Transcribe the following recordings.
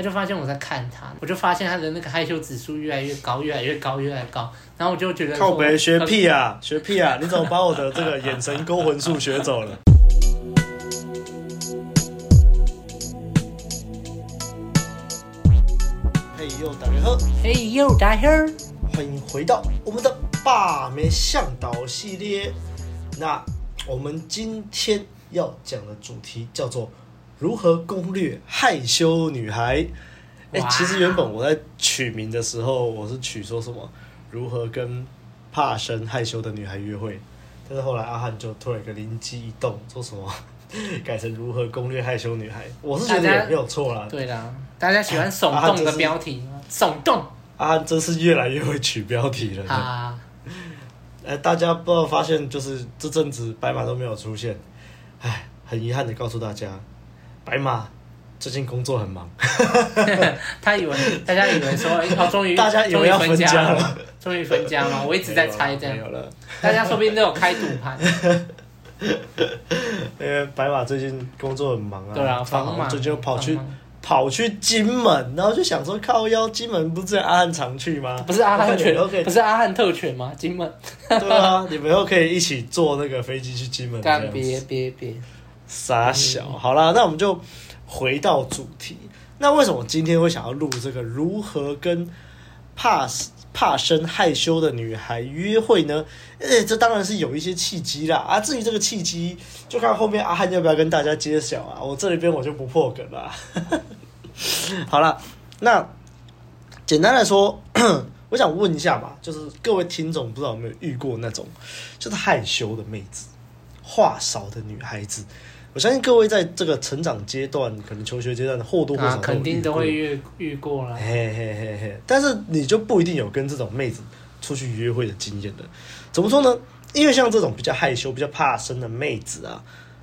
他就发现我在看他，我就发现他的那个害羞指数越来越高，越来越高，越来越高。然后我就觉得靠北学屁啊，学屁啊！你怎么把我的这个眼神勾魂术学走了？嘿呦，大家好！嘿呦，大家好！欢迎回到我们的霸没向导系列。那我们今天要讲的主题叫做。如何攻略害羞女孩？哎、欸，其实原本我在取名的时候，我是取说什么如何跟怕生害羞的女孩约会，但是后来阿汉就突然一个灵机一动，说什么 改成如何攻略害羞女孩？我是觉得也没有错啦。对啦，大家喜欢耸动的标题吗？耸动。阿汉真是越来越会取标题了。啊。哎，大家不知道发现，就是这阵子白马都没有出现，哎，很遗憾的告诉大家。白马最近工作很忙，他以为大家以为说，哦，终于大家以为要分家了，终于分家了，我一直在猜这样，大家说不定都有开赌盘。因为白马最近工作很忙啊，对啊，繁忙，最近跑去跑去金门，然后就想说靠腰，金门不是阿汉常去吗？不是阿汉犬，不是阿汉特犬吗？金门，对啊，你们又可以一起坐那个飞机去金门，干别别别。傻小，好啦，那我们就回到主题。那为什么今天会想要录这个如何跟怕怕生害羞的女孩约会呢？诶、欸，这当然是有一些契机啦。啊，至于这个契机，就看后面阿汉要不要跟大家揭晓啊。我这里边我就不破梗啦。好了，那简单来说，我想问一下嘛，就是各位听众不知道有没有遇过那种就是害羞的妹子，话少的女孩子。我相信各位在这个成长阶段，可能求学阶段或多或少、啊、肯定都会遇遇过啦。嘿嘿嘿嘿，但是你就不一定有跟这种妹子出去约会的经验了。怎么说呢？因为像这种比较害羞、比较怕生的妹子啊，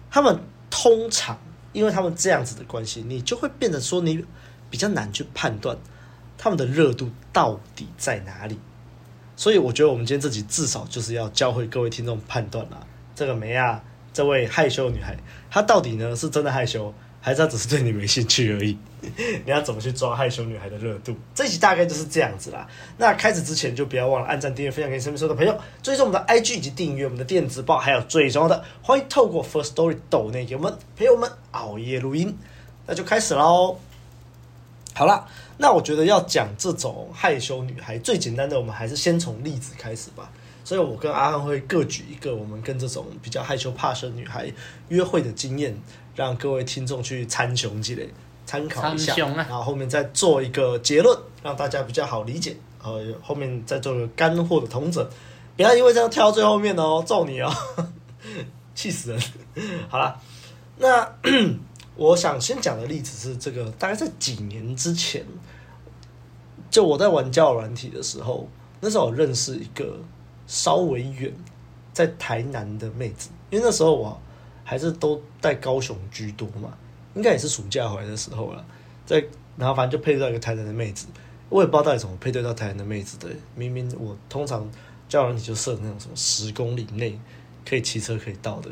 她们通常因为她们这样子的关系，你就会变得说你比较难去判断她们的热度到底在哪里。所以我觉得我们今天这集至少就是要教会各位听众判断啦。这个梅啊。这位害羞女孩，她到底呢是真的害羞，还是她只是对你没兴趣而已？你要怎么去抓害羞女孩的热度？这集大概就是这样子啦。那开始之前就不要忘了按赞、订阅、分享给身边所有的朋友，追踪我们的 IG 以及订阅我们的电子报，还有最重要的，欢迎透过 First Story 抖内给我们陪我们熬夜录音。那就开始喽。好了，那我觉得要讲这种害羞女孩，最简单的，我们还是先从例子开始吧。所以，我跟阿汉会各举一个我们跟这种比较害羞怕生女孩约会的经验，让各位听众去参雄积累、参考一下，然后后面再做一个结论，让大家比较好理解。呃，后面再做个干货的统整，不要因为这样跳到最后面哦，揍你哦，气死人！好了，那 我想先讲的例子是这个，大概在几年之前，就我在玩交友软体的时候，那时候我认识一个。稍微远，在台南的妹子，因为那时候我还是都在高雄居多嘛，应该也是暑假回来的时候了。在然后反正就配对到一个台南的妹子，我也不知道到底怎么配对到台南的妹子的。明明我通常交友软体就设那种什么十公里内可以骑车可以到的，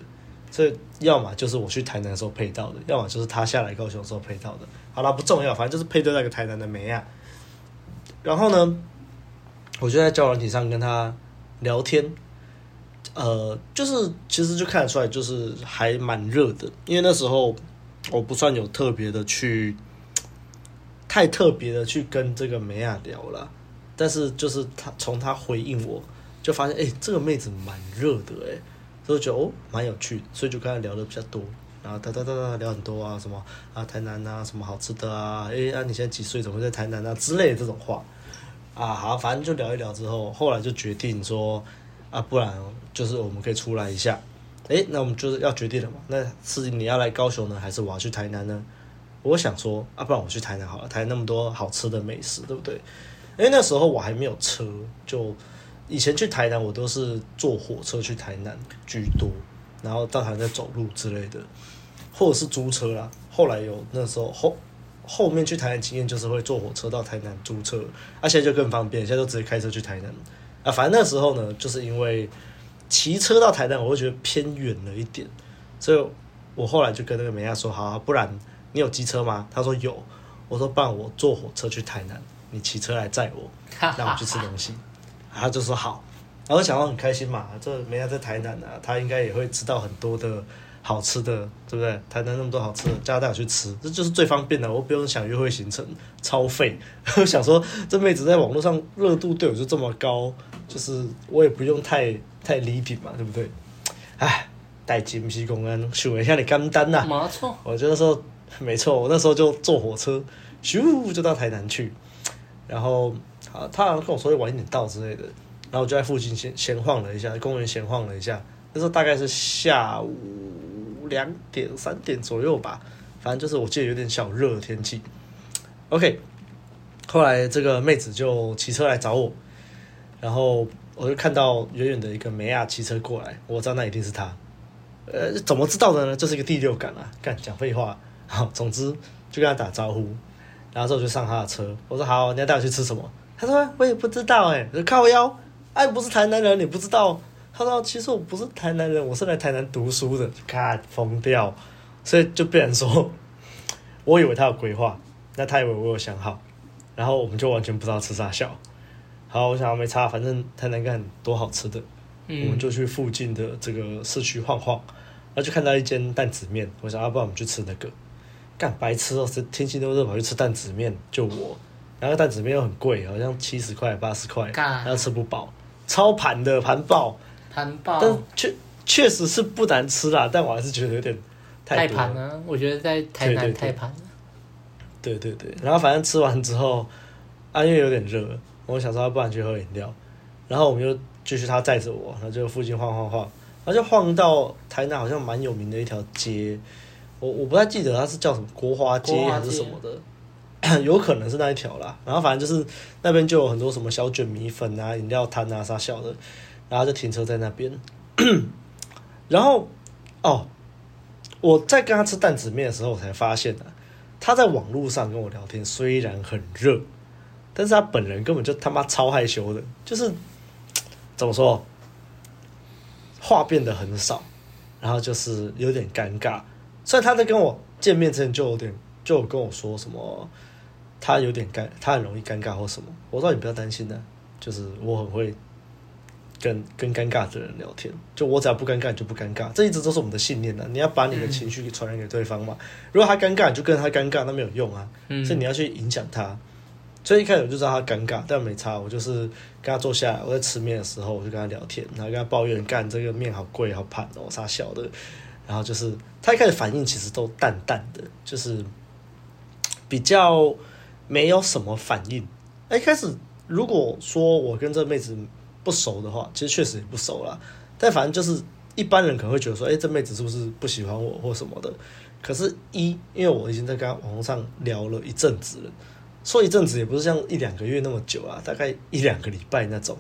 所以要么就是我去台南的时候配到的，要么就是他下来高雄的时候配到的。好了，不重要，反正就是配对到一个台南的妹啊。然后呢，我就在交友软体上跟他。聊天，呃，就是其实就看得出来，就是还蛮热的。因为那时候我不算有特别的去，太特别的去跟这个妹啊聊了。但是就是他从他回应我，就发现哎、这个妹子蛮热的哎，所以觉得哦蛮有趣，所以就跟他聊的比较多。然后哒哒哒哒聊很多啊，什么啊台南啊，什么好吃的啊，哎、欸、啊你现在几岁？怎么会在台南啊之类的这种话。啊，好，反正就聊一聊之后，后来就决定说，啊，不然就是我们可以出来一下，诶，那我们就是要决定了嘛，那是你要来高雄呢，还是我要去台南呢？我想说，啊，不然我去台南好了，台南那么多好吃的美食，对不对？因为那时候我还没有车，就以前去台南我都是坐火车去台南居多，然后到台南再走路之类的，或者是租车啦。后来有那时候后。后面去台南经验就是会坐火车到台南租车，啊，现在就更方便，现在都直接开车去台南，啊，反正那时候呢，就是因为骑车到台南，我会觉得偏远了一点，所以我后来就跟那个美亚说，好，不然你有机车吗？他说有，我说：“不然我坐火车去台南，你骑车来载我，让我去吃东西。”他就说好。然后我想到很开心嘛，这美亚在台南啊，他应该也会知道很多的好吃的，对不对？台南那么多好吃的，叫他带我去吃，这就是最方便的，我不用想约会行程，超费。我想说，这妹子在网络上热度对我就这么高，就是我也不用太太礼品嘛，对不对？哎，带金皮公安，秀一下你干单呐？没错，我觉得说没错，我那时候就坐火车，咻就到台南去，然后啊，他好像跟我说会晚一点到之类的。然后我就在附近闲闲晃了一下，公园闲晃了一下。那时候大概是下午两点三点左右吧，反正就是我记得有点小热的天气。OK，后来这个妹子就骑车来找我，然后我就看到远远的一个美亚骑车过来，我知道那一定是她。呃，怎么知道的呢？就是一个第六感啊，干讲废话。好，总之就跟他打招呼，然后之后就上他的车。我说好，你要带我去吃什么？他说我也不知道哎，我就靠腰。哎，不是台南人，你不知道？他说：“其实我不是台南人，我是来台南读书的。”看疯掉，所以就变成说，我以为他有规划，那他以为我有想好，然后我们就完全不知道吃啥小。好，我想要没差，反正台南干很多好吃的，嗯、我们就去附近的这个市区晃晃，然后就看到一间担子面，我想要不然我们去吃那个。干白痴哦，是天气那么热，跑去吃担子面，就我，然后担子面又很贵，好像七十块、八十块，然后吃不饱。超盘的盘爆，盘爆，但确确实是不难吃啦，但我还是觉得有点太盘了。我觉得在台南太盘了。对对对，然后反正吃完之后，啊，因为有点热，我想说要不然去喝饮料，然后我们就继续他载着我，然后就附近晃晃晃，然后就晃到台南好像蛮有名的一条街，我我不太记得它是叫什么国华街还是什么的。有可能是那一条啦，然后反正就是那边就有很多什么小卷米粉啊、饮料摊啊啥小的，然后就停车在那边。然后哦，我在跟他吃担子面的时候，我才发现啊，他在网络上跟我聊天，虽然很热，但是他本人根本就他妈超害羞的，就是 怎么说，话变得很少，然后就是有点尴尬。所以他在跟我见面之前就有点就跟我说什么。他有点尴，他很容易尴尬或什么。我说你不要担心的，就是我很会跟跟尴尬的人聊天。就我只要不尴尬，你就不尴尬。这一直都是我们的信念的。你要把你的情绪给传染给对方嘛。如果他尴尬，你就跟他尴尬，那没有用啊。所以你要去影响他。所以一开始我就知道他尴尬，但没差。我就是跟他坐下来，我在吃面的时候，我就跟他聊天，然后跟他抱怨干这个面好贵好盘哦，啥小的。然后就是他一开始反应其实都淡淡的，就是比较。没有什么反应。一开始如果说我跟这妹子不熟的话，其实确实也不熟啦。但反正就是一般人可能会觉得说，哎，这妹子是不是不喜欢我或什么的？可是，一因为我已经在跟她网络上聊了一阵子了，说一阵子也不是像一两个月那么久啊，大概一两个礼拜那种，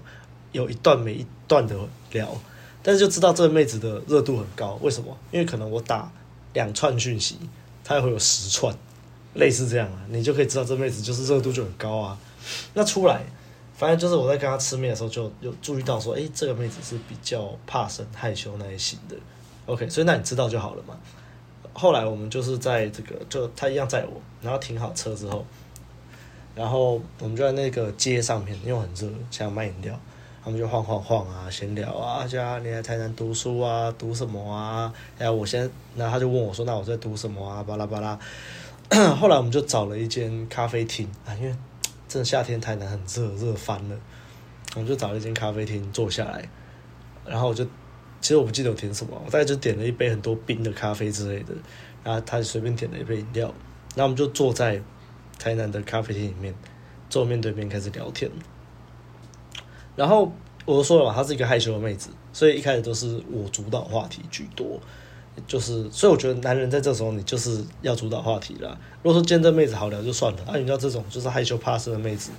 有一段没一段的聊，但是就知道这妹子的热度很高。为什么？因为可能我打两串讯息，她会有十串。类似这样啊，你就可以知道这妹子就是热度就很高啊。那出来，反正就是我在跟她吃面的时候，就有注意到说，哎，这个妹子是比较怕生、害羞那一型的。OK，所以那你知道就好了嘛。后来我们就是在这个，就她一样载我，然后停好车之后，然后我们就在那个街上面，因为很热，想要买饮料，他们就晃晃晃啊，闲聊啊，就啊，你在台南读书啊，读什么啊？哎，我先，然后他就问我说，那我在读什么啊？巴拉巴拉。后来我们就找了一间咖啡厅啊，因为真的夏天台南很热，热翻了。我就找了一间咖啡厅坐下来，然后我就其实我不记得我点什么，我大概就点了一杯很多冰的咖啡之类的，然后他就随便点了一杯饮料，然后我们就坐在台南的咖啡厅里面，坐面对面开始聊天。然后我就说了嘛，她是一个害羞的妹子，所以一开始都是我主导话题居多。就是，所以我觉得男人在这时候，你就是要主导话题了。如果说见这妹子好聊就算了，啊，你要这种就是害羞怕事的妹子，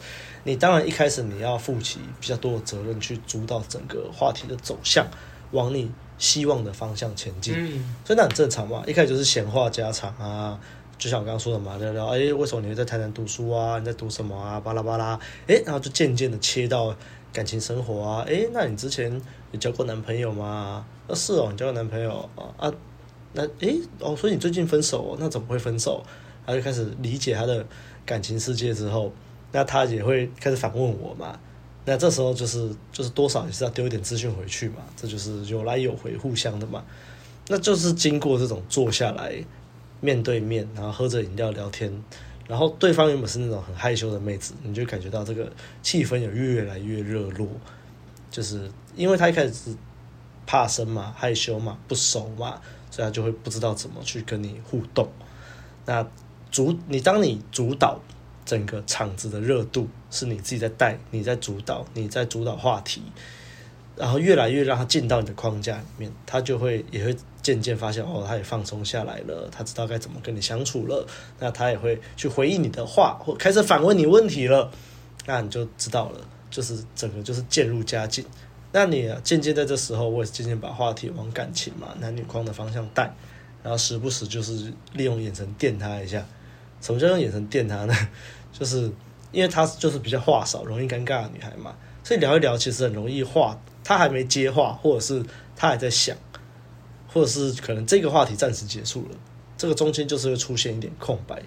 你当然一开始你要负起比较多的责任去主导整个话题的走向，往你希望的方向前进。嗯，所以那很正常嘛。一开始就是闲话家常啊，就像我刚刚说的嘛，聊聊，哎，为什么你会在台南读书啊？你在读什么啊？巴拉巴拉，哎，然后就渐渐的切到感情生活啊，哎，那你之前有交过男朋友吗？那是哦，你交过男朋友啊。那诶哦，所以你最近分手？那怎么会分手？他就开始理解他的感情世界之后，那他也会开始反问我嘛。那这时候就是就是多少也是要丢一点资讯回去嘛，这就是有来有回，互相的嘛。那就是经过这种坐下来面对面，然后喝着饮料聊天，然后对方原本是那种很害羞的妹子，你就感觉到这个气氛也越来越热络，就是因为他一开始是怕生嘛、害羞嘛、不熟嘛，所以他就会不知道怎么去跟你互动。那主你当你主导。整个场子的热度是你自己在带，你在主导，你在主导话题，然后越来越让他进到你的框架里面，他就会也会渐渐发现哦，他也放松下来了，他知道该怎么跟你相处了，那他也会去回应你的话，或开始反问你问题了，那你就知道了，就是整个就是渐入佳境。那你啊，渐渐在这时候，我也渐渐把话题往感情嘛、男女框的方向带，然后时不时就是利用眼神电他一下。什么叫用眼神电他呢？就是因为她就是比较话少、容易尴尬的女孩嘛，所以聊一聊其实很容易话，她还没接话，或者是她还在想，或者是可能这个话题暂时结束了，这个中间就是会出现一点空白。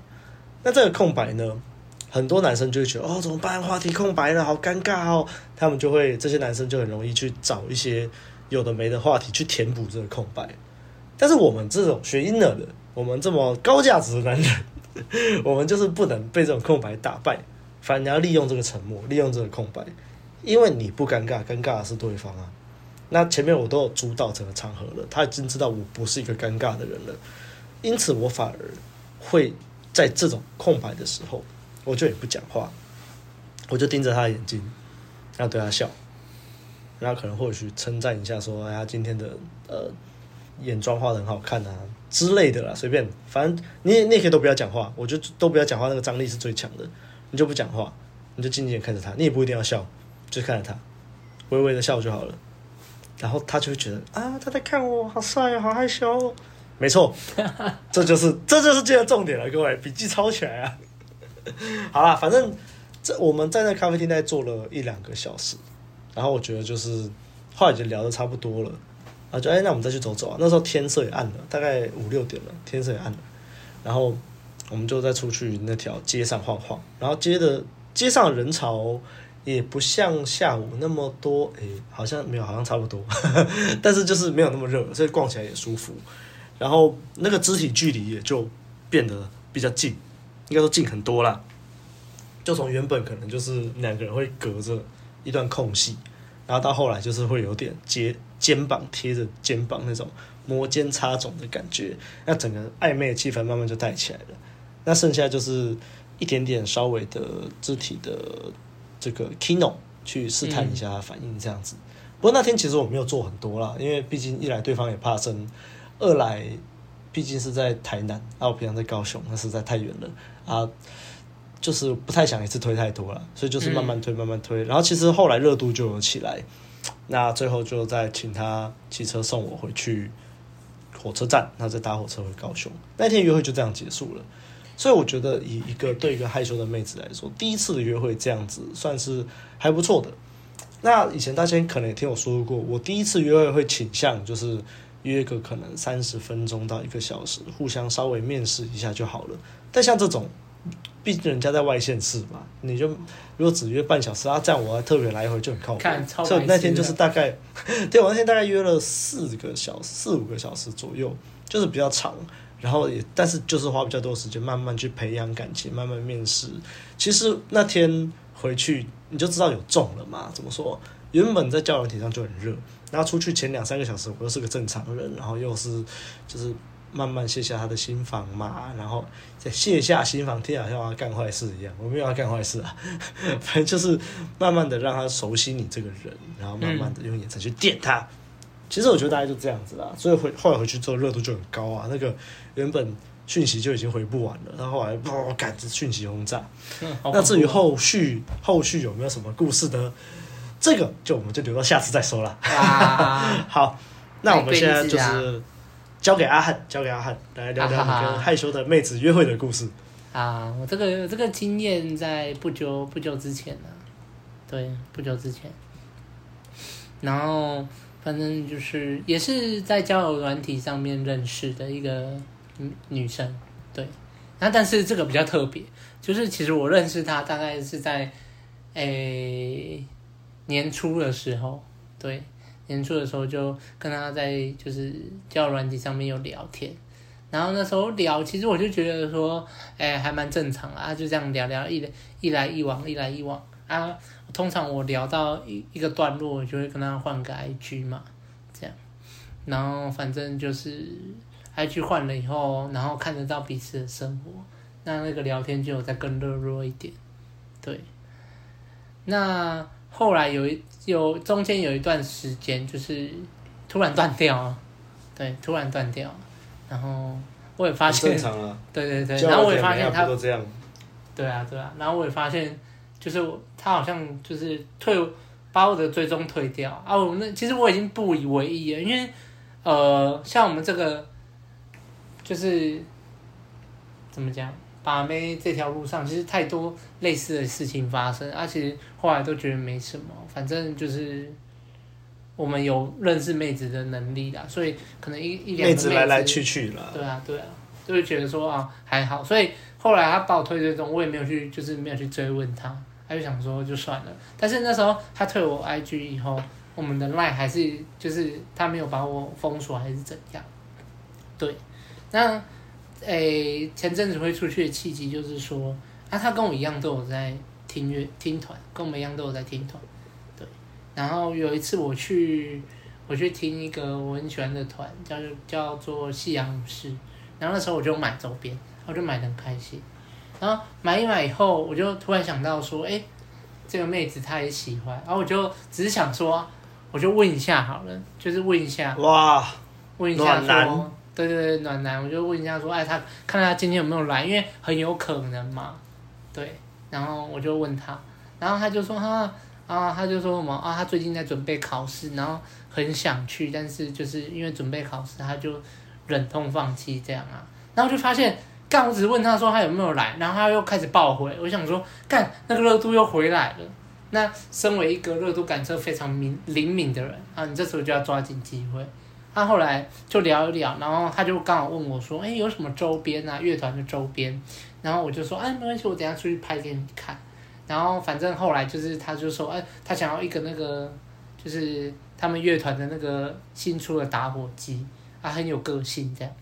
那这个空白呢，很多男生就会觉得哦，怎么办？话题空白了，好尴尬哦。他们就会这些男生就很容易去找一些有的没的话题去填补这个空白。但是我们这种学 inner 的，我们这么高价值的男人。我们就是不能被这种空白打败，反正你要利用这个沉默，利用这个空白，因为你不尴尬，尴尬的是对方啊。那前面我都有主导整个场合了，他已经知道我不是一个尴尬的人了，因此我反而会在这种空白的时候，我就也不讲话，我就盯着他的眼睛，然后对他笑，然后可能或许称赞一下，说：“哎呀，今天的呃。”眼妆画得很好看啊之类的啦，随便，反正你也你也可以都不要讲话，我就都不要讲话，那个张力是最强的，你就不讲话，你就静静看着他，你也不一定要笑，就看着他，微微的笑就好了，然后他就会觉得啊，他在看我，好帅啊，好害羞哦，没错，这就是这就是今天的重点了，各位笔记抄起来啊，好啦，反正这我们在那咖啡厅内坐了一两个小时，然后我觉得就是后来就聊的差不多了。啊，就哎，那我们再去走走啊。那时候天色也暗了，大概五六点了，天色也暗了。然后我们就再出去那条街上晃晃。然后街的街上的人潮也不像下午那么多，诶，好像没有，好像差不多。但是就是没有那么热，所以逛起来也舒服。然后那个肢体距离也就变得比较近，应该说近很多啦。就从原本可能就是两个人会隔着一段空隙，然后到后来就是会有点接。肩膀贴着肩膀那种摩肩擦踵的感觉，那整个暧昧的气氛慢慢就带起来了。那剩下就是一点点稍微的肢体的这个 kino 去试探一下反应这样子。不过那天其实我没有做很多啦，因为毕竟一来对方也怕生，二来毕竟是在台南，啊我平常在高雄，那实在太远了啊，就是不太想一次推太多了，所以就是慢慢推慢慢推。然后其实后来热度就有起来。那最后就再请他骑车送我回去火车站，然后再搭火车回高雄。那天约会就这样结束了。所以我觉得，以一个对一个害羞的妹子来说，第一次的约会这样子算是还不错的。那以前大家可能也听我说过，我第一次约会会倾向就是约个可能三十分钟到一个小时，互相稍微面试一下就好了。但像这种。毕竟人家在外县市嘛，你就如果只约半小时啊，这样我还特别来回就很靠谱。所以那天就是大概，对，我那天大概约了四个小时，四五个小时左右，就是比较长。然后也，但是就是花比较多时间，慢慢去培养感情，慢慢面试。其实那天回去你就知道有中了嘛？怎么说？原本在交友体上就很热，然后出去前两三个小时，我又是个正常人，然后又是就是。慢慢卸下他的心防嘛，然后再卸下心防，听起来好像要干坏事一样。我没有要干坏事啊，反正就是慢慢的让他熟悉你这个人，然后慢慢的用眼神去电他。其实我觉得大家就这样子啦，所以回后来回去之后热度就很高啊。那个原本讯息就已经回不完了，然后后来哇，赶着讯息轰炸。那至于后续后续有没有什么故事呢？这个就我们就留到下次再说了。啊、好，那我们现在就是。交给阿汉，交给阿汉来聊聊你跟害羞的妹子约会的故事。啊，我这个这个经验在不久不久之前呢，对，不久之前。然后反正就是也是在交友软体上面认识的一个女女生，对。那但是这个比较特别，就是其实我认识她大概是在诶、年初的时候，对，年初的时候就跟她在就是交友软体上面有聊天，然后那时候聊，其实我就觉得说，哎、欸，还蛮正常啊，就这样聊聊一来一来一往，一来一往啊。通常我聊到一一个段落，我就会跟他换个 IG 嘛，这样，然后反正就是。IG 换了以后，然后看得到彼此的生活，那那个聊天就有再更热络一点，对。那后来有一有中间有一段时间，就是突然断掉了，对，突然断掉，然后我也发现，正常啊，对 对对，然后我也发现他都这样，对啊对啊，然后我也发现，就是他好像就是退把我的追踪退掉啊，我那其实我已经不以为意了，因为呃，像我们这个。就是怎么讲，把妹这条路上，其实太多类似的事情发生，而、啊、且后来都觉得没什么，反正就是我们有认识妹子的能力啦，所以可能一一两个妹子，来来去去了。对啊，对啊，就会觉得说啊还好，所以后来他把我推这种，我也没有去，就是没有去追问他，他就想说就算了。但是那时候他退我 IG 以后，我们的 line 还是就是他没有把我封锁还是怎样，对。那，诶、前阵子会出去的契机就是说，啊，他跟我一样都有在听乐听团，跟我们一样都有在听团，对。然后有一次我去，我去听一个我很喜欢的团，叫叫做夕阳武士。然后那时候我就买周边，我就买得很开心。然后买一买以后，我就突然想到说，哎、欸，这个妹子她也喜欢。然后我就只是想说，我就问一下好了，就是问一下，哇，问一下说。对对对，暖男，我就问一下说，哎，他看他今天有没有来，因为很有可能嘛。对，然后我就问他，然后他就说他啊，他就说什么啊，他最近在准备考试，然后很想去，但是就是因为准备考试，他就忍痛放弃这样啊。然后就发现，干，我只是问他说他有没有来，然后他又开始爆回，我想说，干，那个热度又回来了。那身为一个热度感测非常敏灵敏的人啊，你这时候就要抓紧机会。他后来就聊一聊，然后他就刚好问我说：“哎，有什么周边啊？乐团的周边？”然后我就说：“哎，没关系，我等下出去拍给你看。”然后反正后来就是，他就说：“哎，他想要一个那个，就是他们乐团的那个新出的打火机，啊，很有个性这样。”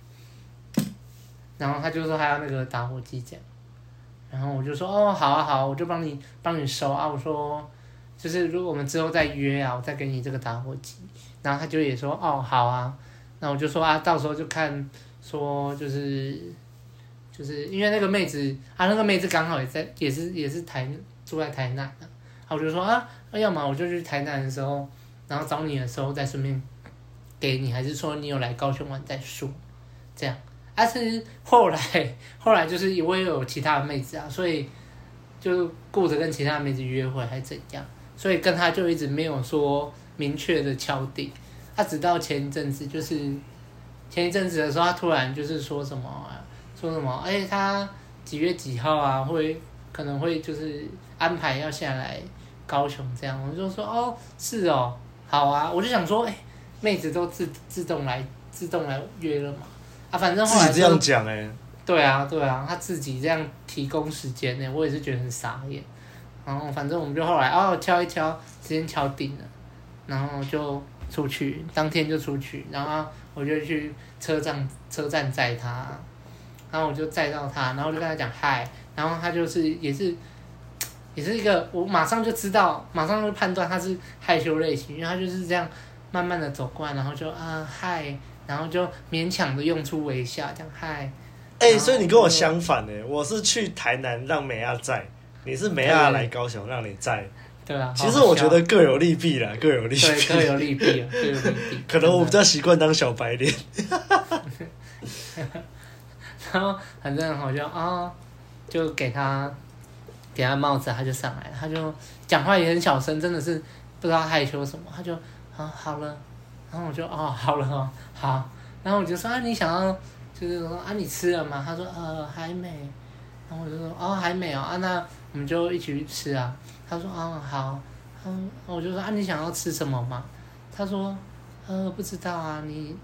然后他就说他要那个打火机这样，然后我就说：“哦，好啊，好，我就帮你帮你收啊。”我说：“就是如果我们之后再约啊，我再给你这个打火机。”然后他就也说哦好啊，那我就说啊，到时候就看说就是就是因为那个妹子啊，那个妹子刚好也在也是也是台住在台南的，啊，我就说啊，要么我就去台南的时候，然后找你的时候再顺便给你，还是说你有来高雄玩再说，这样。但是后来后来就是因为有其他的妹子啊，所以就顾着跟其他妹子约会还怎样，所以跟他就一直没有说。明确的敲定，他直到前一阵子，就是前一阵子的时候，他突然就是说什么，啊，说什么，哎、欸，他几月几号啊，会可能会就是安排要下来高雄这样，我就说哦，是哦，好啊，我就想说，哎、妹子都自自动来自动来约了嘛，啊，反正后来这样讲哎、欸，对啊对啊，他自己这样提供时间呢，我也是觉得很傻眼，然后反正我们就后来哦敲一敲，时间敲定了。然后就出去，当天就出去，然后我就去车站车站载他，然后我就载到他，然后就跟他讲嗨，然后他就是也是，也是一个我马上就知道，马上就判断他是害羞类型，因为他就是这样慢慢的走过来，然后就啊嗨，然后就勉强的用出微笑这样嗨。哎、欸，所以你跟我相反呢，我是去台南让美亚在，你是美亚来高雄让你在。对啊，其实我觉得各有利弊啦，各有利弊。各有利弊啊，各有利弊。可能我比较习惯当小白脸。然后反正好像啊，就给他给他帽子，他就上来了，他就讲话也很小声，真的是不知道害羞什么，他就啊好了，然后我就哦好了哦好，然后我就说啊你想要就是说啊你吃了吗？他说呃还没，然后我就说哦还没有啊那我们就一起去吃啊。他说啊好，嗯，我就说啊你想要吃什么吗？他说，呃不知道啊，你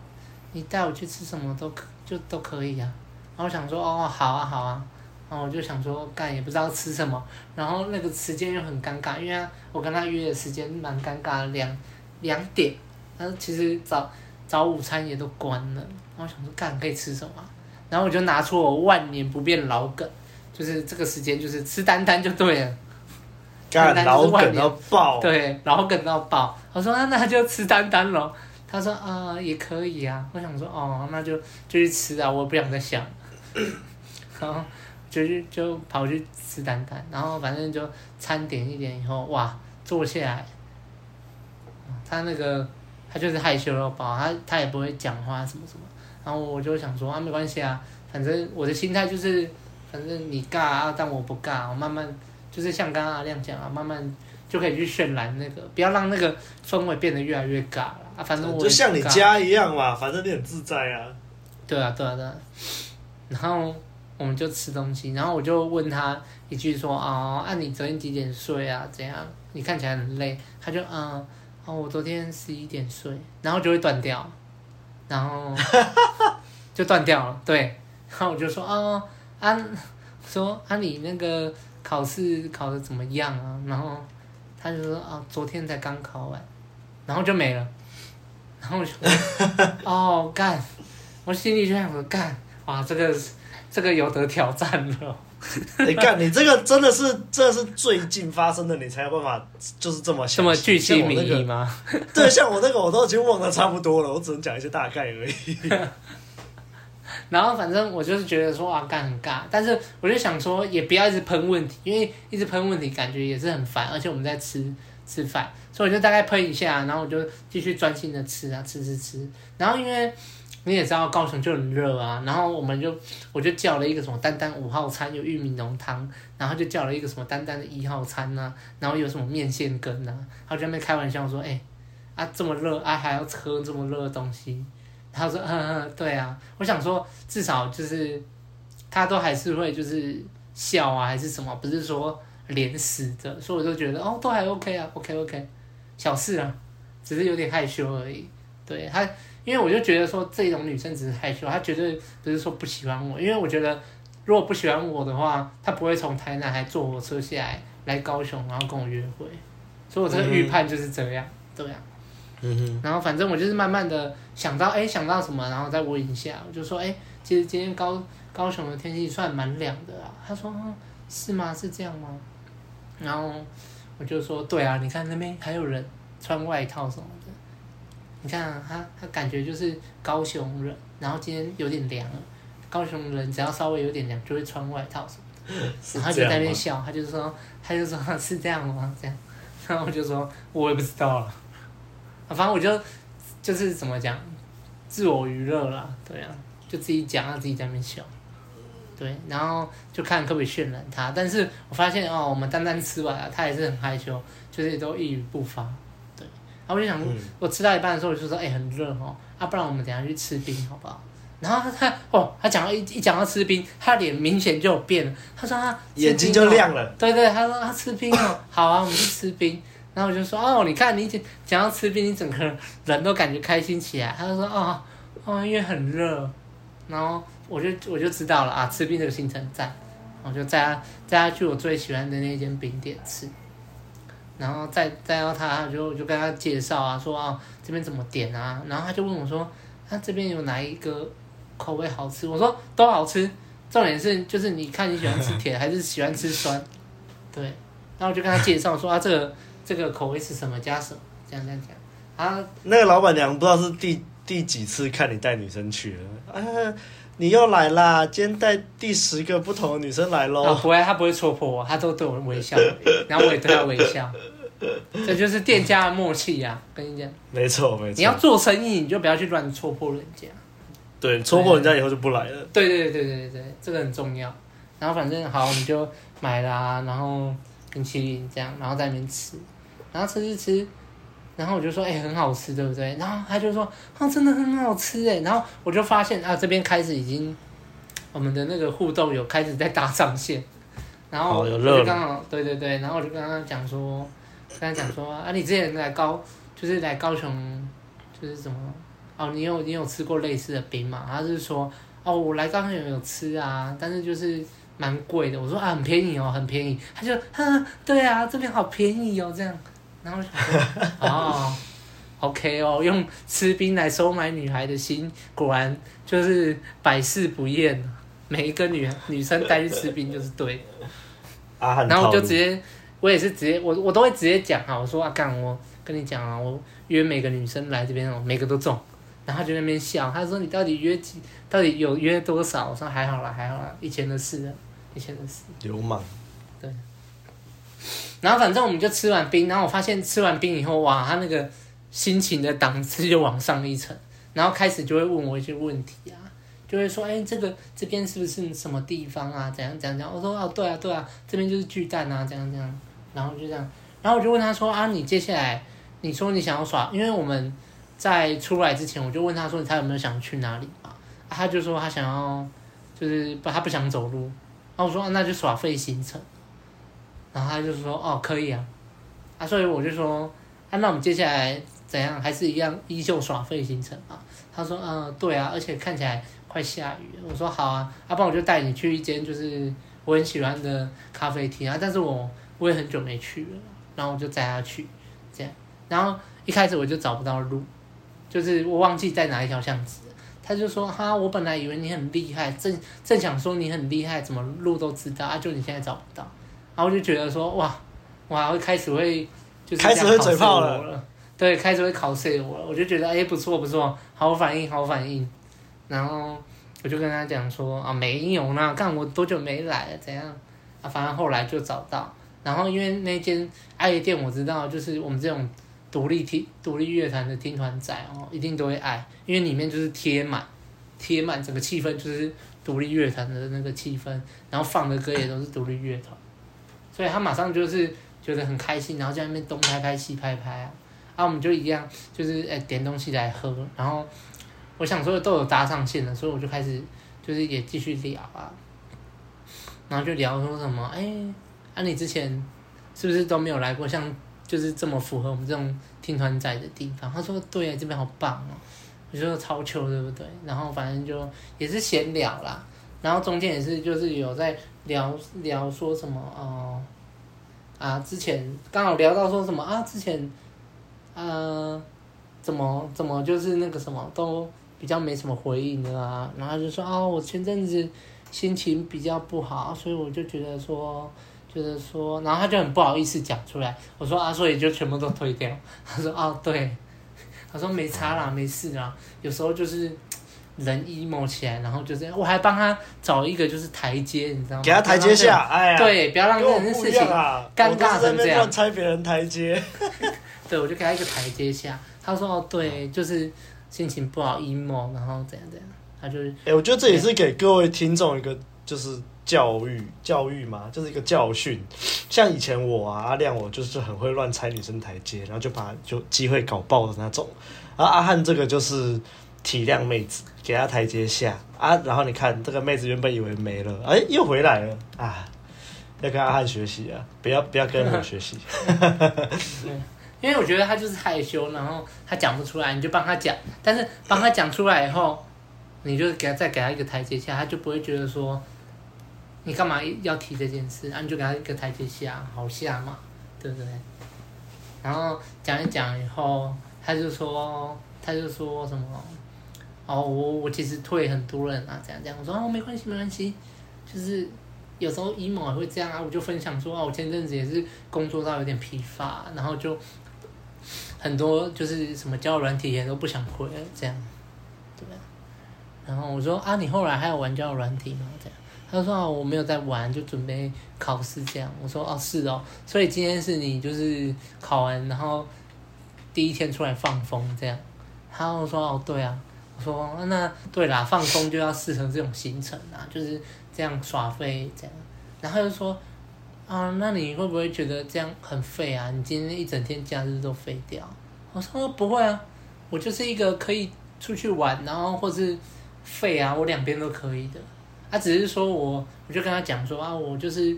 你带我去吃什么都可就都可以啊。然后我想说哦，好啊好啊，然后我就想说干也不知道吃什么，然后那个时间又很尴尬，因为我跟他约的时间蛮尴尬的，两两点，但是其实早早午餐也都关了，然后我想说干可以吃什么，然后我就拿出我万年不变老梗，就是这个时间就是吃丹丹就对了。老梗到爆，对，老梗到爆。我说那那就吃丹丹咯。他说啊也可以啊。我想说哦那就就去吃啊，我不想再想。然后就去就跑去吃丹丹，然后反正就餐点一点以后哇坐下来，他那个他就是害羞到爆，他他也不会讲话什么什么。然后我就想说啊没关系啊，反正我的心态就是反正你尬啊，但我不尬，我慢慢。就是像刚刚阿亮讲啊，慢慢就可以去渲染那个，不要让那个氛围变得越来越尬了啊。反正我就像你家一样嘛，反正你很自在啊。对啊，对啊，对啊。然后我们就吃东西，然后我就问他一句说啊，啊你昨天几点睡啊？怎样？你看起来很累。他就嗯，哦，我昨天十一点睡，然后就会断掉，然后就断掉了。对，然后我就说啊啊，说啊你那个。考试考得怎么样啊？然后他就说啊，昨天才刚考完，然后就没了。然后我就哦干，我心里就想说干，哇这个这个有得挑战了。你看，你这个真的是这是最近发生的，你才有办法就是这么这么巨细靡遗吗？对，像我那个我都已经忘得差不多了，我只能讲一些大概而已。然后反正我就是觉得说啊，干很尬，但是我就想说也不要一直喷问题，因为一直喷问题感觉也是很烦，而且我们在吃吃饭，所以我就大概喷一下，然后我就继续专心的吃啊吃吃吃。然后因为你也知道高雄就很热啊，然后我们就我就叫了一个什么丹丹五号餐，有玉米浓汤，然后就叫了一个什么丹丹的一号餐啊，然后有什么面线羹啊，然后就在那开玩笑说，哎啊这么热啊还要喝这么热的东西。他说：“嗯嗯，对啊，我想说，至少就是他都还是会就是笑啊，还是什么，不是说脸死的，所以我就觉得哦，都还 OK 啊，OK OK，小事啊，只是有点害羞而已。对他，因为我就觉得说这种女生只是害羞，她绝对不是说不喜欢我，因为我觉得如果不喜欢我的话，她不会从台南还坐火车下来来高雄，然后跟我约会，所以我这个预判就是这样，嗯、对啊。”嗯哼，然后反正我就是慢慢的想到，哎，想到什么，然后再问一下，我就说，哎，其实今天高高雄的天气算蛮凉的啊。他说，是吗？是这样吗？然后我就说，对啊，你看那边还有人穿外套什么的。你看啊，他他感觉就是高雄人，然后今天有点凉了。高雄人只要稍微有点凉，就会穿外套什么的。然后就在那边笑，他就说，他就说是这样吗？这样，然后我就说，我也不知道了。反正我就就是怎么讲，自我娱乐啦，对啊，就自己讲啊，自己在那边笑，对，然后就看可不可以渲染他。但是我发现哦，我们单单吃完了，他也是很害羞，就是都一语不发，对。然后我就想，嗯、我吃到一半的时候，我就说，哎、欸，很热哦，啊，不然我们等下去吃冰好不好？然后他他哦，他讲到一一讲到吃冰，他脸明显就有变了，他说他、哦、眼睛就亮了，对对，他说他吃冰哦，好啊，我们去吃冰。然后我就说哦，你看你讲讲到吃冰，你整个人都感觉开心起来。他就说哦哦，因为很热。然后我就我就知道了啊，吃冰这个行程在。我就带他带他去我最喜欢的那间冰店吃。然后再再到他，就就跟他介绍啊，说啊这边怎么点啊。然后他就问我说，他这边有哪一个口味好吃？我说都好吃，重点是就是你看你喜欢吃甜还是喜欢吃酸。对。然后我就跟他介绍说啊这个。这个口味是什么加什么？这样这样讲啊。那个老板娘不知道是第第几次看你带女生去了啊？你又来啦！今天带第十个不同的女生来喽。啊，不会，他不会戳破我，他都对我微笑，然后我也对他微笑。这就是店家的默契呀，啊！跟你讲。没错没错。你要做生意，你就不要去乱戳破人家。对，戳破人家以后就不来了。对对对对对对，这个很重要。然后反正好，你就买啦，然后冰淇淋这样，然后在那边吃。然后吃吃吃，然后我就说，哎、欸，很好吃，对不对？然后他就说，啊，真的很好吃，哎。然后我就发现啊，这边开始已经，我们的那个互动有开始在搭上线。然后我就刚好，对对对，然后我就跟他讲说，跟他讲说，啊，你之前来高，就是来高雄，就是什么？哦，你有你有吃过类似的冰吗？他是说，哦，我来高雄有有吃啊，但是就是蛮贵的。我说啊，很便宜哦，很便宜。他就，哼，对啊，这边好便宜哦，这样。然后我想说，哦，OK 哦，用吃冰来收买女孩的心，果然就是百试不厌。每一个女女生带去吃冰就是对。啊，然后我就直接，我也是直接，我我都会直接讲啊，我说啊，干我跟你讲啊，我约每个女生来这边哦，每个都中。然后他就在那边笑，他说你到底约几，到底有约多少？我说还好啦，还好啦，以前的事了，以前的事。流氓。对。然后反正我们就吃完冰，然后我发现吃完冰以后，哇，他那个心情的档次就往上一层，然后开始就会问我一些问题啊。就会说，哎，这个这边是不是什么地方啊？怎样怎样怎样？我说，哦，对啊，对啊，这边就是巨蛋啊，这样这样。然后就这样，然后我就问他说，啊，你接下来，你说你想要耍，因为我们在出来之前，我就问他说，他有没有想去哪里嘛？他就说他想要，就是不，他不想走路。然后我说，那就耍废行程。然后他就说，哦，可以啊。啊，所以我就说，啊，那我们接下来怎样？还是一样依旧耍废行程啊？他说，嗯，对啊，而且看起来。快下雨了，我说好啊，要不然我就带你去一间就是我很喜欢的咖啡厅啊，但是我我也很久没去了，然后我就带他去，这样，然后一开始我就找不到路，就是我忘记在哪一条巷子，他就说哈，我本来以为你很厉害，正正想说你很厉害，怎么路都知道啊，就你现在找不到，然后我就觉得说哇，我还会开始会就是开始会嘴炮了，对，开始会考试我了，我就觉得哎不错不错，好反应好反应。然后我就跟他讲说啊，没有呢，干我多久没来了，怎样啊？反正后来就找到。然后因为那间爱乐店我知道，就是我们这种独立听独立乐团的听团仔哦，一定都会爱，因为里面就是贴满贴满整个气氛，就是独立乐团的那个气氛，然后放的歌也都是独立乐团，所以他马上就是觉得很开心，然后在那边东拍拍西拍拍啊，啊，我们就一样就是哎点东西来喝，然后。我想说都有搭上线了，所以我就开始就是也继续聊啊，然后就聊说什么，哎、欸，啊你之前是不是都没有来过像就是这么符合我们这种听团仔的地方？他说对啊，这边好棒哦，我就说超秋对不对？然后反正就也是闲聊啦，然后中间也是就是有在聊聊说什么哦、呃，啊之前刚好聊到说什么啊之前，呃，怎么怎么就是那个什么都。比较没什么回应的啊，然后就说哦，我前阵子心情比较不好，所以我就觉得说，觉得说，然后他就很不好意思讲出来。我说啊，所以就全部都推掉。他说哦，对，他说没差啦，没事啦。有时候就是人 emo 起来，然后就这样。我还帮他找一个就是台阶，你知道吗？给他台阶下，哎呀，对，不要让这件事情尴尬成这样。拆别人台阶，对，我就给他一个台阶下。他说哦，对，就是。心情不好，emo，然后怎样怎样，他就是。哎、欸，我觉得这也是给各位听众一个就是教育，教育嘛，就是一个教训。像以前我啊，阿亮我就是很会乱拆女生台阶，然后就把就机会搞爆的那种。而阿汉这个就是体谅妹子，给她台阶下啊。然后你看这个妹子原本以为没了，哎、又回来了啊！要跟阿汉学习啊，不要不要跟我学习。因为我觉得他就是害羞，然后他讲不出来，你就帮他讲。但是帮他讲出来以后，你就给他再给他一个台阶下，他就不会觉得说你干嘛要提这件事，然后你就给他一个台阶下，好下嘛，对不对？然后讲一讲以后，他就说他就说什么哦，我我其实退很多人啊，这样这样。我说哦，没关系没关系，就是有时候 emo 也会这样啊。我就分享说哦，我前阵子也是工作到有点疲乏，然后就。很多就是什么交友软体也都不想回了，这样，对。然后我说啊，你后来还有玩交友软体吗？这样，他说啊，我没有在玩，就准备考试这样。我说哦，是哦，所以今天是你就是考完然后第一天出来放风这样。他说哦，对啊。说那对啦，放风就要适合这种行程啊，就是这样耍废这样。然后又说。啊，那你会不会觉得这样很废啊？你今天一整天假日都废掉？我说不会啊，我就是一个可以出去玩，然后或是废啊，我两边都可以的。他、只是说我，我就跟他讲说啊，我就是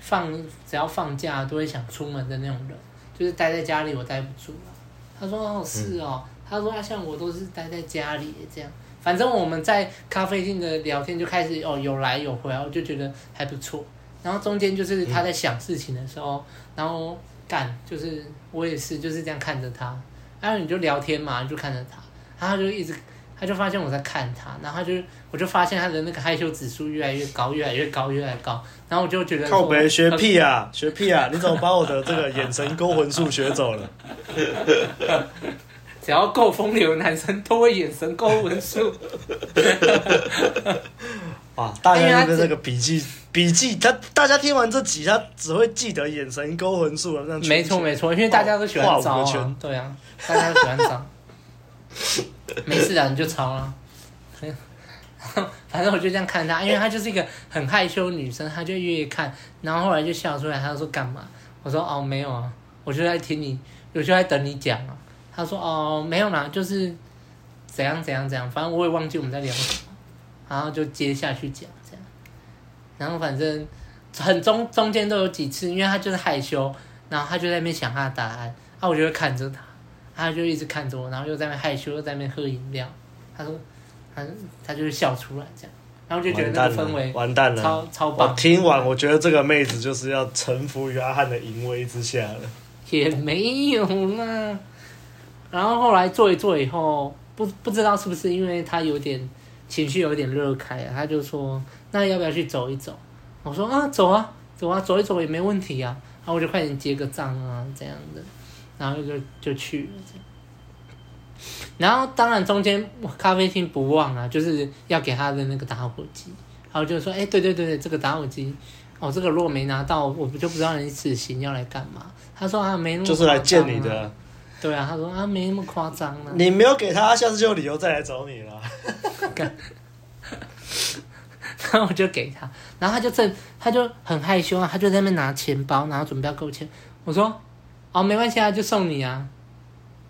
放只要放假都会想出门的那种人，就是待在家里我待不住了。他说哦是哦，他说啊像我都是待在家里这样，反正我们在咖啡厅的聊天就开始哦，有来有回，我就觉得还不错。然后中间就是他在想事情的时候，嗯、然后干就是我也是就是这样看着他，然后你就聊天嘛，就看着他，然后他就一直他就发现我在看他，然后他就我就发现他的那个害羞指数越来越高，越来越高，越来越高。然后我就觉得靠北学屁啊，学屁啊！你怎么把我的这个眼神勾魂术学走了？只要够风流的男生都会眼神勾魂术。哇，大家的那个笔记笔记，他大家听完这集，他只会记得眼神勾魂术了，没错没错，因为大家都喜欢招啊，对啊，大家都喜欢招。没事的，你就抄啊。反正我就这样看他，因为他就是一个很害羞的女生，他就越看，然后后来就笑出来，他说干嘛？我说哦没有啊，我就在听你，我就在等你讲啊。他说：“哦，没有啦，就是怎样怎样怎样，反正我也忘记我们在聊什么，然后就接下去讲这样。然后反正很中中间都有几次，因为他就是害羞，然后他就在那边想他的答案，啊，我就会看着他，他就一直看着我，然后又在那边害羞，又在那边喝饮料。他说，他他就是笑出来这样，然后就觉得那个氛围完蛋了，超超棒。我听完，我觉得这个妹子就是要臣服于阿汉的淫威之下了，也没有啦。”然后后来坐一坐以后，不不知道是不是因为他有点情绪有点热开，他就说：“那要不要去走一走？”我说：“啊，走啊，走啊，走一走也没问题啊。”然后我就快点结个账啊，这样的，然后就就去了。然后当然中间咖啡厅不忘啊，就是要给他的那个打火机，然后就说：“哎，对对对对，这个打火机，哦，这个如果没拿到，我不就不知道你此行要来干嘛。”他说：“啊，没那么就是来见你的。”对啊，他说啊，没那么夸张了。你没有给他，下次就有理由再来找你了。然后我就给他，然后他就正，他就很害羞啊，他就在那边拿钱包，然后准备要给我钱。我说，哦，没关系啊，就送你啊，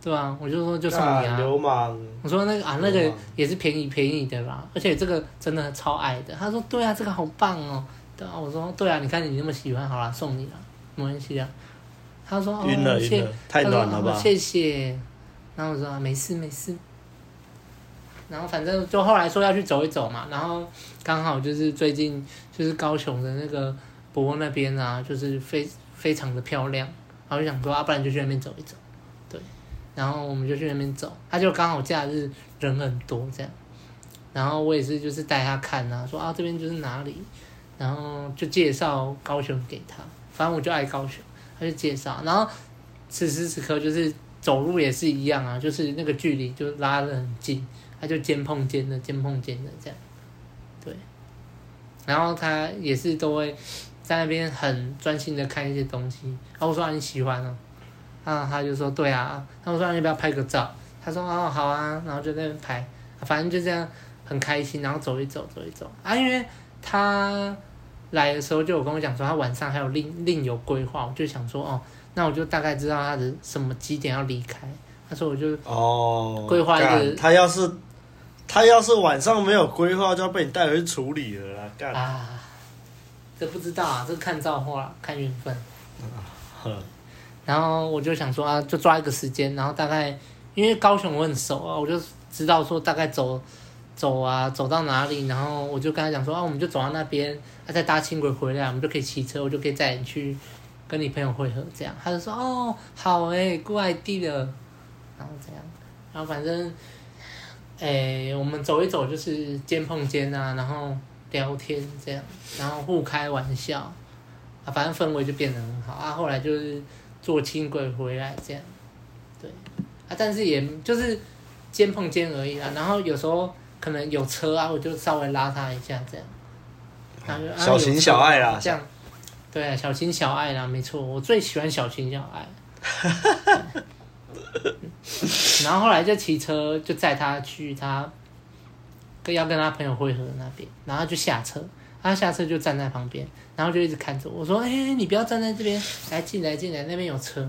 对吧、啊？我就说就送你啊。流氓。我说那个啊，那个也是便宜便宜的啦，而且这个真的超爱的。他说对啊，这个好棒哦。对啊，我说对啊，你看你那么喜欢，好啦，送你了，没关系啊。他说：“哦，晕了谢晕了，太暖了吧？”谢谢。然后我说：“啊，没事没事。”然后反正就后来说要去走一走嘛，然后刚好就是最近就是高雄的那个博那边啊，就是非非常的漂亮，然后就想说啊，不然就去那边走一走。对，然后我们就去那边走，他就刚好假日人很多这样，然后我也是就是带他看啊，说啊这边就是哪里，然后就介绍高雄给他，反正我就爱高雄。他就介绍，然后此时此刻就是走路也是一样啊，就是那个距离就拉得很近，他就肩碰肩的，肩碰肩的这样，对。然后他也是都会在那边很专心的看一些东西。然后我说啊，你喜欢哦？啊，他就说对啊。他说啊，你要不要拍个照？他说哦好啊，然后就在那边拍，反正就这样很开心，然后走一走，走一走啊，因为他。来的时候就有跟我讲说，他晚上还有另另有规划，我就想说哦，那我就大概知道他的什么几点要离开。他说我就哦规划一个，他要是他要是晚上没有规划，就要被你带回去处理了啦。干啊，这不知道啊，这看造化，看缘分。嗯，然后我就想说啊，就抓一个时间，然后大概因为高雄我很熟啊，我就知道说大概走。走啊，走到哪里，然后我就跟他讲说啊，我们就走到那边，他、啊、再搭轻轨回来，我们就可以骑车，我就可以载你去跟你朋友会合，这样。他就说哦，好诶，good idea 的，然后这样，然后反正，诶，我们走一走就是肩碰肩啊，然后聊天这样，然后互开玩笑，啊，反正氛围就变得很好啊。后来就是坐轻轨回来这样，对，啊，但是也就是肩碰肩而已啊，然后有时候。可能有车啊，我就稍微拉他一下，这样。然后就小情小爱啦，这样。对啊，小情小爱啦，没错，我最喜欢小情小爱。然后后来就骑车，就载他去他，跟要跟他朋友会合那边，然后就下车，他下车就站在旁边，然后就一直看着我说：“哎、欸，你不要站在这边，来进来进来，那边有车。”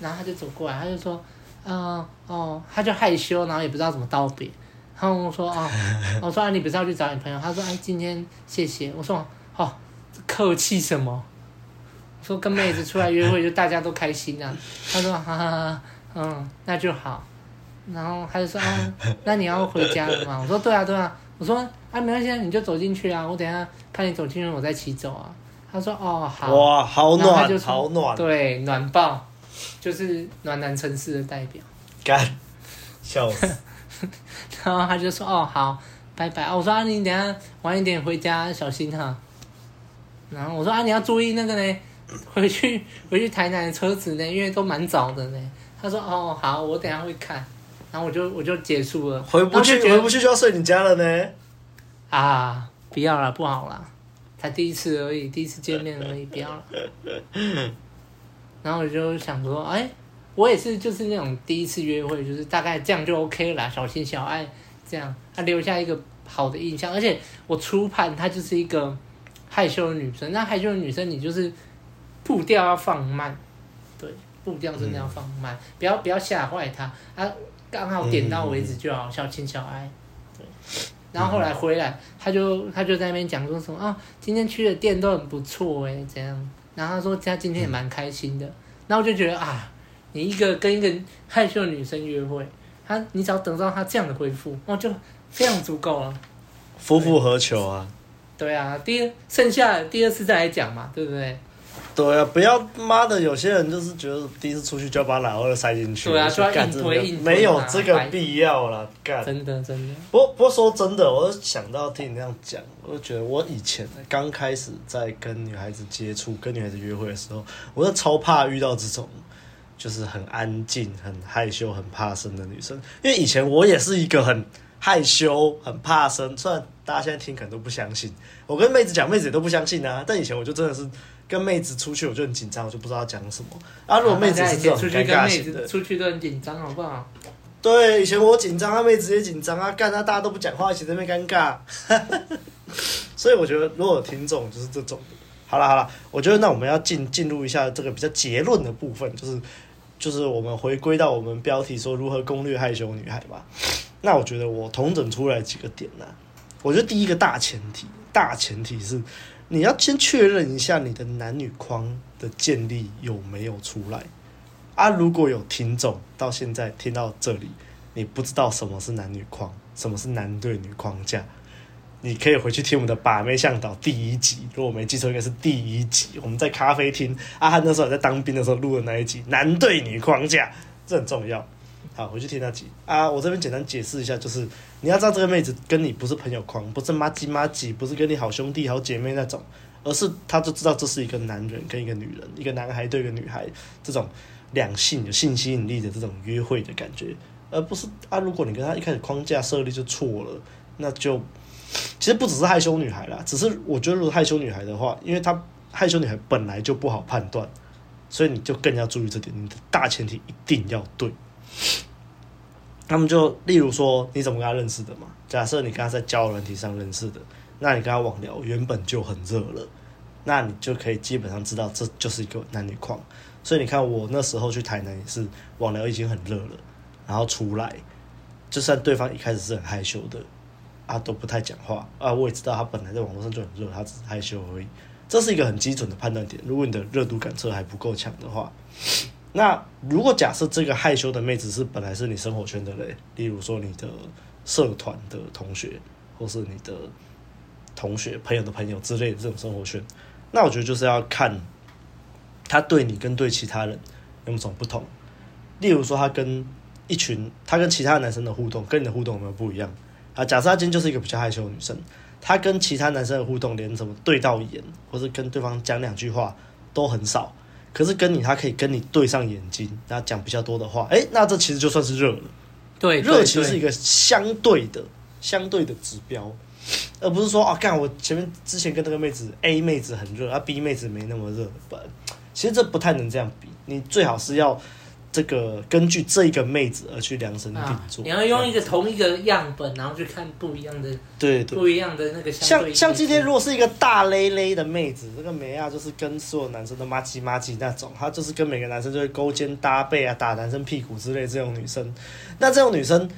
然后他就走过来，他就说：“嗯、呃、哦。”他就害羞，然后也不知道怎么道别。然后我说啊，我说啊，你不是要去找你朋友？他说哎，今天谢谢。我说哦，客气什么？我说跟妹子出来约会就大家都开心啊。他说哈哈哈，嗯，那就好。然后他就说啊，那你要回家了吗？我说对啊对啊，我说啊没关系，你就走进去啊，我等下看你走进去，我再骑走啊。他说哦好，哇好暖好暖，对暖爆，就是暖男城市的代表。干，笑死。然后他就说哦好，拜拜。我说啊你等下晚一点回家小心哈。然后我说啊你要注意那个呢，回去回去台南的车子呢，因为都蛮早的呢。他说哦好，我等下会看。然后我就我就结束了，回不去回不去就要睡你家了呢。啊，不要了，不好了，才第一次而已，第一次见面而已，不要了。然后我就想说，哎，我也是，就是那种第一次约会，就是大概这样就 OK 了，小情小爱这样，他留下一个好的印象。而且我初判她就是一个害羞的女生，那害羞的女生你就是步调要放慢，对，步调真的要放慢，嗯、不要不要吓坏她啊。刚好点到为止就好，小情小爱。对，然后后来回来，他就他就在那边讲说什么啊，今天去的店都很不错哎，怎样。然后他说他今天也蛮开心的。然后我就觉得啊，你一个跟一个害羞的女生约会，她你只要等到她这样的回复，哦，就非常足够了。夫复何求啊？对啊，第二剩下第二次再来讲嘛，对不对？对啊，不要妈的！有些人就是觉得第一次出去就要把老二塞进去，对啊，就要硬推硬推，没有这个必要了，干。真的真的。不不过说真的，我想到听你那样讲，我就觉得我以前刚开始在跟女孩子接触、跟女孩子约会的时候，我是超怕遇到这种就是很安静、很害羞、很怕生的女生，因为以前我也是一个很害羞、很怕生，虽然大家现在听可能都不相信，我跟妹子讲，妹子也都不相信啊，但以前我就真的是。跟妹子出去我就很紧张，我就不知道讲什么。啊，如果妹子是这种尴尬型的，出去都很紧张，好不好？对，以前我紧张，他妹子也紧张啊，干他大家都不讲话，一起在那边尴尬。所以我觉得，如果有听众就是这种，好了好了，我觉得那我们要进进入一下这个比较结论的部分，就是就是我们回归到我们标题说如何攻略害羞女孩吧。那我觉得我统整出来几个点呢、我觉得第一个大前提，大前提是。你要先确认一下你的男女框的建立有没有出来啊？如果有听众到现在听到这里，你不知道什么是男女框，什么是男对女框架，你可以回去听我们的把妹向导第一集，如果我没记错，应该是第一集。我们在咖啡厅，阿汉那时候在当兵的时候录的那一集，男对女框架，这很重要。好，回去听那集啊！我这边简单解释一下，就是你要知道这个妹子跟你不是朋友框，不是妈鸡妈鸡，不是跟你好兄弟好姐妹那种，而是她就知道这是一个男人跟一个女人，一个男孩对一个女孩这种两性有性吸引力的这种约会的感觉，而不是啊！如果你跟她一开始框架设立就错了，那就其实不只是害羞女孩啦，只是我觉得如果害羞女孩的话，因为她害羞女孩本来就不好判断，所以你就更要注意这点，你的大前提一定要对。他们就例如说，你怎么跟他认识的嘛？假设你跟他在交友软体上认识的，那你跟他网聊原本就很热了，那你就可以基本上知道这就是一个男女框。所以你看，我那时候去台南也是网聊已经很热了，然后出来，就算对方一开始是很害羞的，啊都不太讲话啊，我也知道他本来在网络上就很热，他只是害羞而已。这是一个很基准的判断点。如果你的热度感测还不够强的话。那如果假设这个害羞的妹子是本来是你生活圈的嘞，例如说你的社团的同学，或是你的同学朋友的朋友之类的这种生活圈，那我觉得就是要看他对你跟对其他人有没有什么不同。例如说他跟一群他跟其他男生的互动，跟你的互动有没有不一样啊？假设他今天就是一个比较害羞的女生，她跟其他男生的互动连怎么对到眼，或是跟对方讲两句话都很少。可是跟你，她可以跟你对上眼睛，然后讲比较多的话，诶，那这其实就算是热了。对，热其实是一个相对的、相对的指标，而不是说啊，干我前面之前跟那个妹子 A 妹子很热，啊 B 妹子没那么热，不，其实这不太能这样比，你最好是要。这个根据这一个妹子而去量身定做，啊，你要用一个同一个样本，然后去看不一样的，对对，不一样的那个像像今天如果是一个大勒勒的妹子，这个梅亚就是跟所有男生都麻吉麻吉那种，她就是跟每个男生就会勾肩搭背啊，打男生屁股之类这种女生，那这种女生，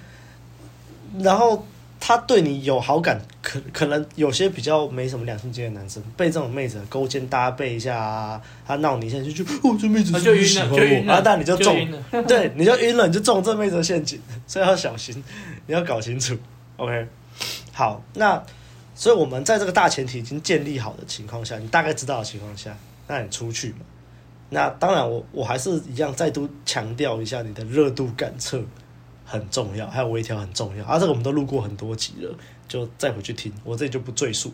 然后。他对你有好感，可可能有些比较没什么两性经验的男生，被这种妹子勾肩搭背一下啊，他闹你一下就就哦，这妹子是不是喜欢我啊？那你就中，就 对，你就晕了，你就中这妹子的陷阱，所以要小心，你要搞清楚。OK，好，那所以我们在这个大前提已经建立好的情况下，你大概知道的情况下，那你出去嘛。那当然我，我我还是一样再度强调一下，你的热度感测很重要，还有微调很重要。啊，这个我们都录过很多集了，就再回去听，我这里就不赘述。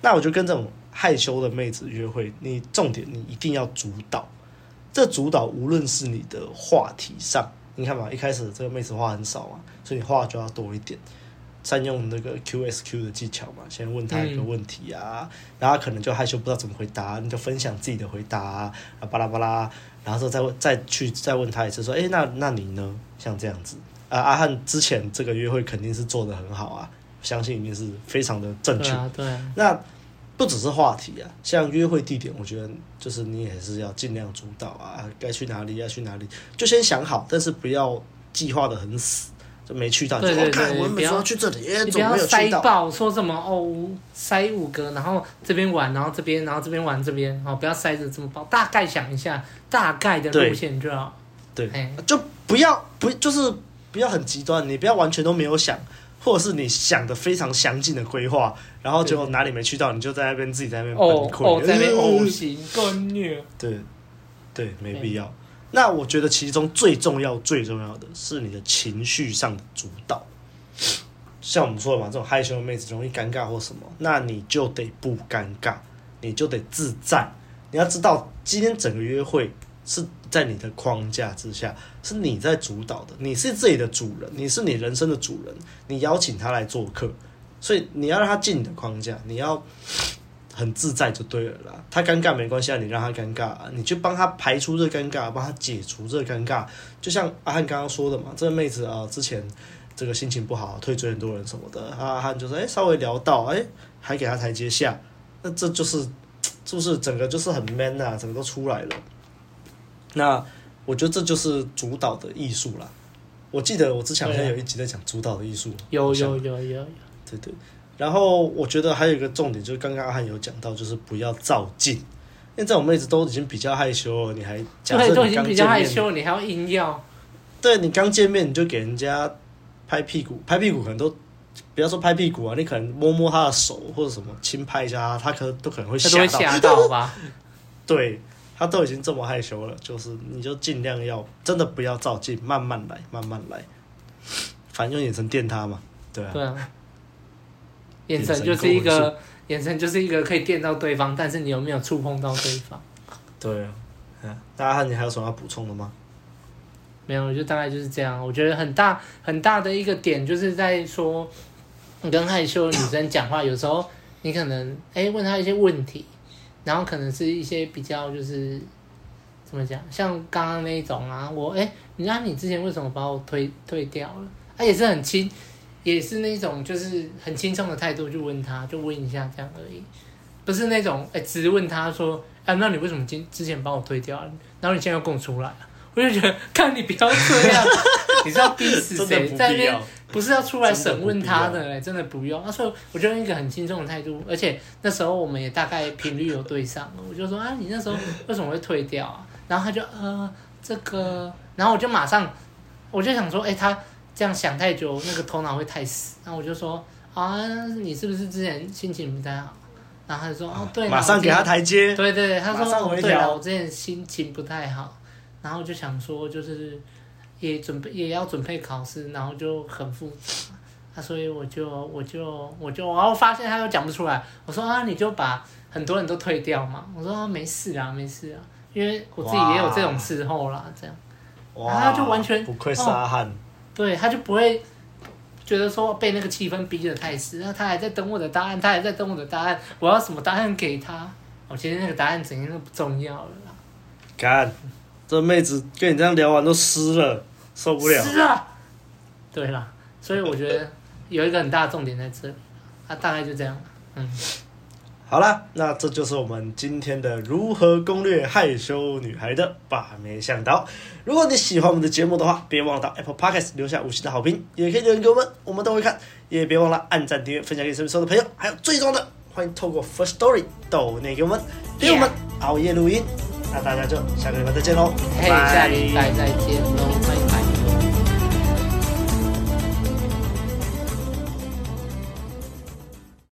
那我就跟这种害羞的妹子约会，你重点你一定要主导。这主导无论是你的话题上，你看嘛，一开始这个妹子话很少嘛，所以你话就要多一点。善用那个 QSQ 的技巧嘛，先问他一个问题啊，然后可能就害羞不知道怎么回答，你就分享自己的回答啊，巴拉巴拉，然后说再问再去再问他一次，说，哎，那那你呢？像这样子啊，阿汉之前这个约会肯定是做的很好啊，相信一定是非常的正确。对啊，对啊。那不只是话题啊，像约会地点，我觉得就是你也是要尽量主导啊，该去哪里要去哪里，就先想好，但是不要计划的很死。没去到，对对对，我们说去这里，欸、你不要塞爆，说什么哦，塞五个，然后这边玩，然后这边，然后这边玩这边，哦，不要塞着这么爆，大概想一下大概的路线就好。对，对就不要不就是不要很极端，你不要完全都没有想，或者是你想的非常详尽的规划，然后结果哪里没去到，你就在那边自己在那边崩溃，哦，在那边呕心更虐。对，对，没必要。那我觉得其中最重要、最重要的是你的情绪上的主导。像我们说的嘛，这种害羞的妹子容易尴尬或什么，那你就得不尴尬，你就得自在。你要知道，今天整个约会是在你的框架之下，是你在主导的，你是自己的主人，你是你人生的主人，你邀请他来做客，所以你要让他进你的框架，你要。很自在就对了啦，他尴尬没关系啊，你让他尴尬，你就帮他排除这尴尬，帮他解除这尴尬。就像阿汉刚刚说的嘛，这个妹子啊，之前这个心情不好，退追很多人什么的，阿汉就说，哎，稍微聊到，哎，还给他台阶下，那这就是，是不是整个就是很 man 啊，整个都出来了。那我觉得这就是主导的艺术啦。我记得我之前好像有一集在讲主导的艺术，有有有有有，对对。然后我觉得还有一个重点，就是刚刚阿汉有讲到，就是不要照镜，因为这种妹子都已经比较害羞了，你还假设你刚见面，都已经比较害羞，你还要硬要，对，你刚见面你就给人家拍屁股，拍屁股可能都不要说拍屁股啊，你可能摸摸他的手或者什么轻拍一下他，他可能都可能会吓到，吓 到吧？对，他都已经这么害羞了，就是你就尽量要真的不要照镜，慢慢来，慢慢来，反正用眼神电他嘛，对啊。对啊眼神就是一个，眼神就是一个可以电到对方，但是你有没有触碰到对方？对啊，大家看你还有什么要补充的吗？没有，就大概就是这样。我觉得很大很大的一个点，就是在说，你跟害羞的女生讲话，有时候你可能哎、欸、问她一些问题，然后可能是一些比较就是怎么讲，像刚刚那一种啊，我哎，你、知道你之前为什么把我推推掉了？他、啊、也是很轻。也是那种，就是很轻松的态度，就问他，就问一下这样而已，不是那种哎、欸，只是问他说，啊，那你为什么今之前把我推掉了？然后你现在又跟我出来，我就觉得，看你不要这样，你是要逼死谁？在那边不是要出来审问他的、欸，真的不用。那所以，我就用一个很轻松的态度，而且那时候我们也大概频率有对上，我就说啊，你那时候为什么会退掉啊？然后他就呃这个，然后我就马上，我就想说，哎、欸，他。这样想太久，那个头脑会太死。然后我就说啊，你是不是之前心情不太好？然后他就说哦，对，马上给他台阶。对对对，他说哦，对了，我之前心情不太好。然后就想说，就是也准备也要准备考试，然后就很复杂。啊，所以我就我就我就然后发现他又讲不出来。我说啊，你就把很多人都退掉嘛。我说啊，没事啊，没事啊，因为我自己也有这种时候啦，这样。哇。然后他就完全不愧是阿汉。对，他就不会觉得说被那个气氛逼得太死，然后他还在等我的答案，他还在等我的答案，我要什么答案给他？我觉得那个答案怎样都不重要了啦。干，这妹子跟你这样聊完都湿了，受不了。是啊！对啦，所以我觉得有一个很大的重点在这大概就这样，嗯。好啦，那这就是我们今天的如何攻略害羞女孩的把妹向导。如果你喜欢我们的节目的话，别忘了到 Apple Podcast 留下五星的好评，也可以留言给我们，我们都会看。也别忘了按赞、订阅、分享给身边所有的朋友，还有最重要的，欢迎透过 First Story 抖内给我们，给我们熬夜录音。那大家就下个礼拜再见喽，嘿，下礼拜再见喽，拜拜。